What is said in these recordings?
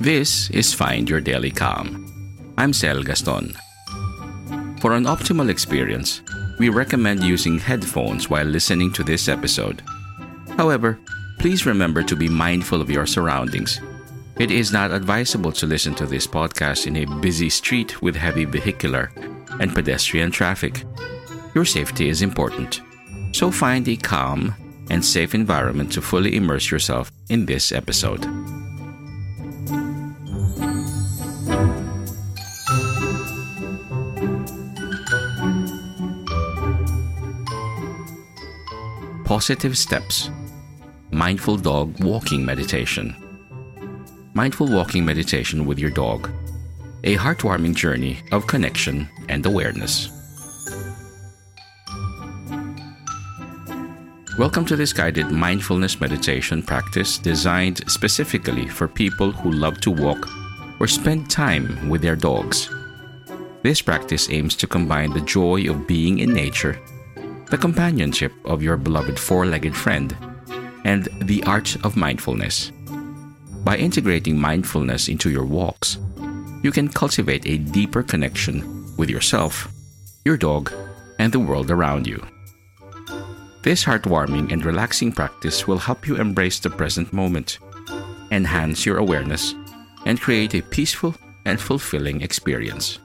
This is Find Your Daily Calm. I'm Sel Gaston. For an optimal experience, we recommend using headphones while listening to this episode. However, please remember to be mindful of your surroundings. It is not advisable to listen to this podcast in a busy street with heavy vehicular and pedestrian traffic. Your safety is important, so find a calm and safe environment to fully immerse yourself in this episode. Pawsitive Steps Mindful Dog Walking Meditation. Mindful walking meditation with your dog. A heartwarming journey of connection and awareness. Welcome to this guided mindfulness meditation practice designed specifically for people who love to walk or spend time with their dogs. This practice aims to combine the joy of being in nature the companionship of your beloved four legged friend, and the art of mindfulness. By integrating mindfulness into your walks, you can cultivate a deeper connection with yourself, your dog, and the world around you. This heartwarming and relaxing practice will help you embrace the present moment, enhance your awareness, and create a peaceful and fulfilling experience.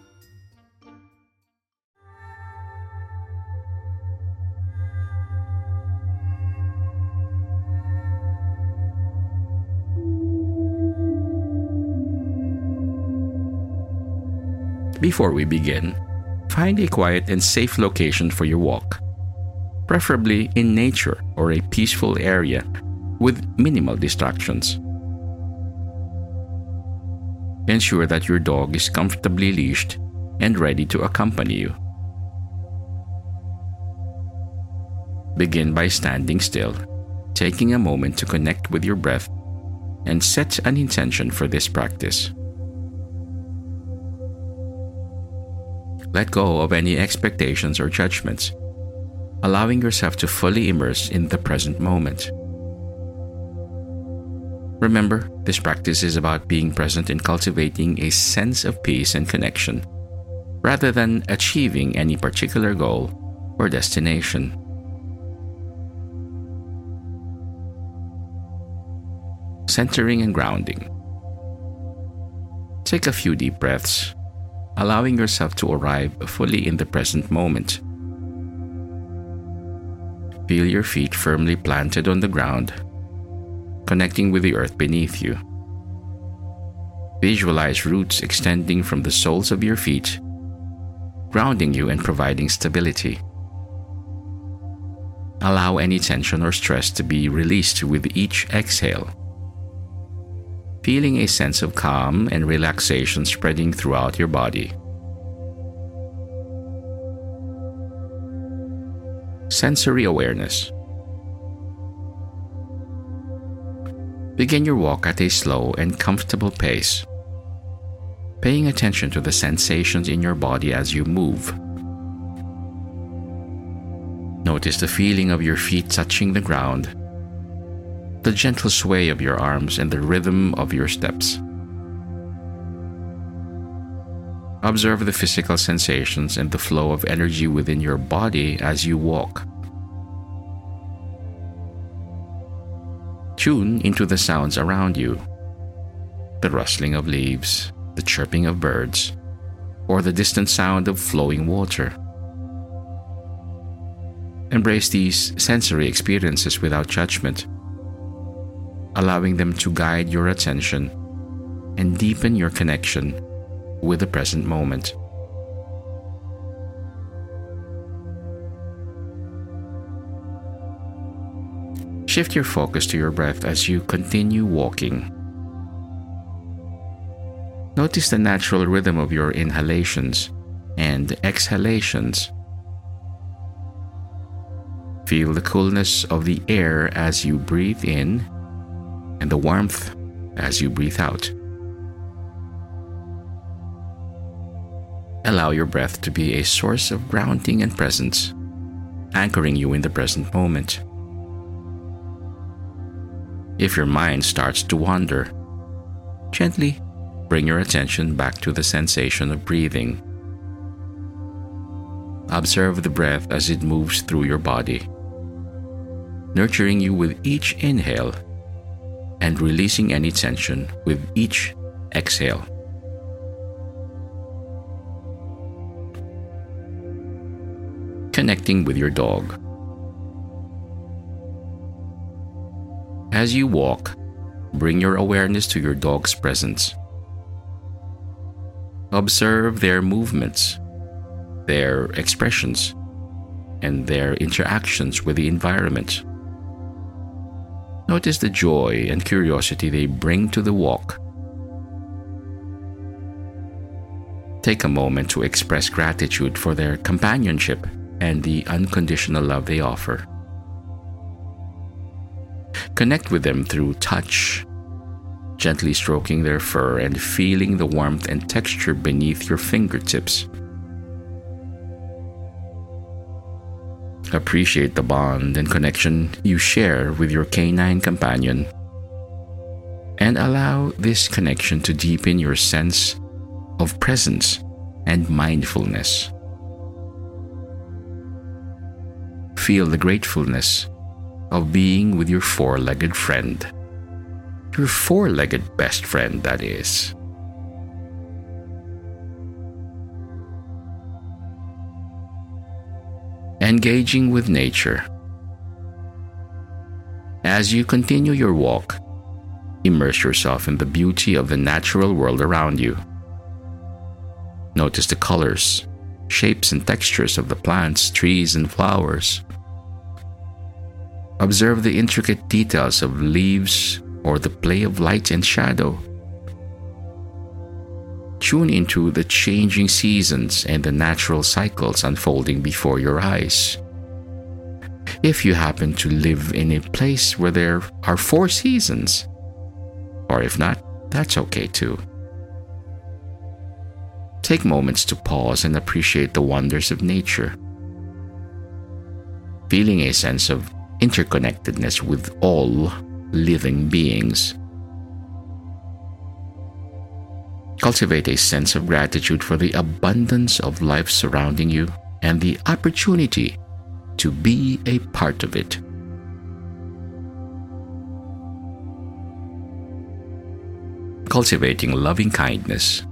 Before we begin, find a quiet and safe location for your walk, preferably in nature or a peaceful area with minimal distractions. Ensure that your dog is comfortably leashed and ready to accompany you. Begin by standing still, taking a moment to connect with your breath and set an intention for this practice. Let go of any expectations or judgments, allowing yourself to fully immerse in the present moment. Remember, this practice is about being present and cultivating a sense of peace and connection, rather than achieving any particular goal or destination. Centering and grounding. Take a few deep breaths allowing yourself to arrive fully in the present moment. Feel your feet firmly planted on the ground, connecting with the earth beneath you. Visualize roots extending from the soles of your feet, grounding you and providing stability. Allow any tension or stress to be released with each exhale feeling a sense of calm and relaxation spreading throughout your body. Sensory awareness. Begin your walk at a slow and comfortable pace, paying attention to the sensations in your body as you move. Notice the feeling of your feet touching the ground, the gentle sway of your arms, and the rhythm of your steps. Observe the physical sensations and the flow of energy within your body as you walk. Tune into the sounds around you the rustling of leaves, the chirping of birds, or the distant sound of flowing water. Embrace these sensory experiences without judgment, allowing them to guide your attention and deepen your connection with the present moment. Shift your focus to your breath as you continue walking. Notice the natural rhythm of your inhalations and exhalations. Feel the coolness of the air as you breathe in and the warmth as you breathe out. Allow your breath to be a source of grounding and presence, anchoring you in the present moment. If your mind starts to wander, gently bring your attention back to the sensation of breathing. Observe the breath as it moves through your body, nurturing you with each inhale and releasing any tension with each exhale. Connecting with your dog. As you walk, bring your awareness to your dog's presence. Observe their movements, their expressions, and their interactions with the environment. Notice the joy and curiosity they bring to the walk. Take a moment to express gratitude for their companionship and the unconditional love they offer. Connect with them through touch, gently stroking their fur and feeling the warmth and texture beneath your fingertips. Appreciate the bond and connection you share with your canine companion, and allow this connection to deepen your sense of presence and mindfulness. Feel the gratefulness of being with your four legged friend. Your four legged best friend, that is. Engaging with nature. As you continue your walk, immerse yourself in the beauty of the natural world around you. Notice the colors, shapes, and textures of the plants, trees, and flowers. Observe the intricate details of leaves or the play of light and shadow. Tune into the changing seasons and the natural cycles unfolding before your eyes. If you happen to live in a place where there are four seasons, or if not, that's okay too. Take moments to pause and appreciate the wonders of nature. Feeling a sense of interconnectedness with all living beings. Cultivate a sense of gratitude for the abundance of life surrounding you and the opportunity to be a part of it. Cultivating loving kindness.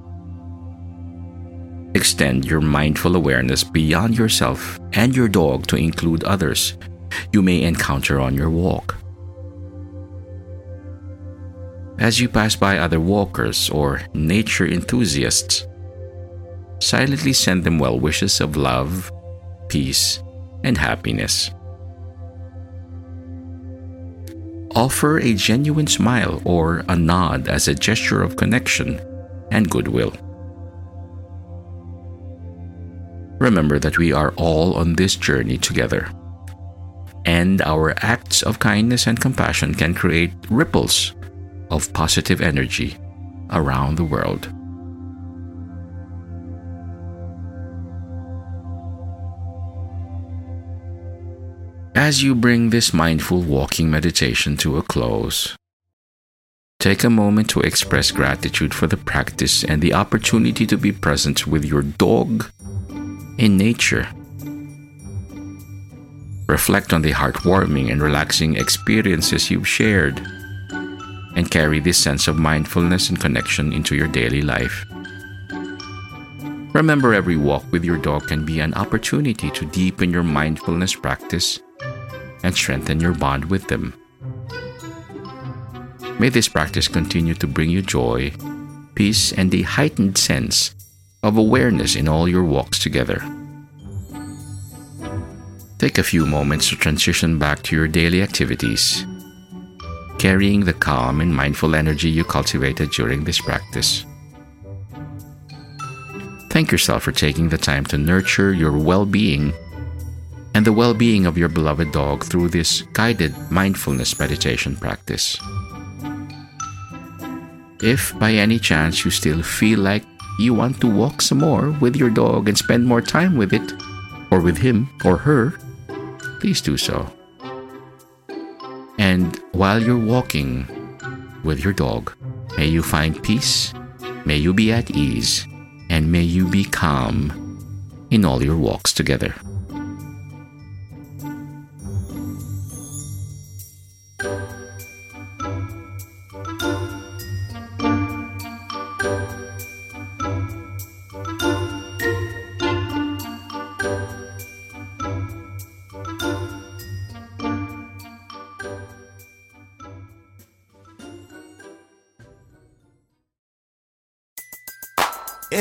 Extend your mindful awareness beyond yourself and your dog to include others you may encounter on your walk. As you pass by other walkers or nature enthusiasts, silently send them well wishes of love, peace, and happiness. Offer a genuine smile or a nod as a gesture of connection and goodwill. Remember that we are all on this journey together and our acts of kindness and compassion can create ripples of positive energy around the world. As you bring this mindful walking meditation to a close, take a moment to express gratitude for the practice and the opportunity to be present with your dog in nature. Reflect on the heartwarming and relaxing experiences you've shared and carry this sense of mindfulness and connection into your daily life. Remember, every walk with your dog can be an opportunity to deepen your mindfulness practice and strengthen your bond with them. May this practice continue to bring you joy, peace, and a heightened sense of awareness in all your walks together. Take a few moments to transition back to your daily activities, carrying the calm and mindful energy you cultivated during this practice. Thank yourself for taking the time to nurture your well being and the well being of your beloved dog through this guided mindfulness meditation practice. If by any chance you still feel like you want to walk some more with your dog and spend more time with it, or with him or her, please do so. And while you're walking with your dog, may you find peace, may you be at ease, and may you be calm in all your walks together.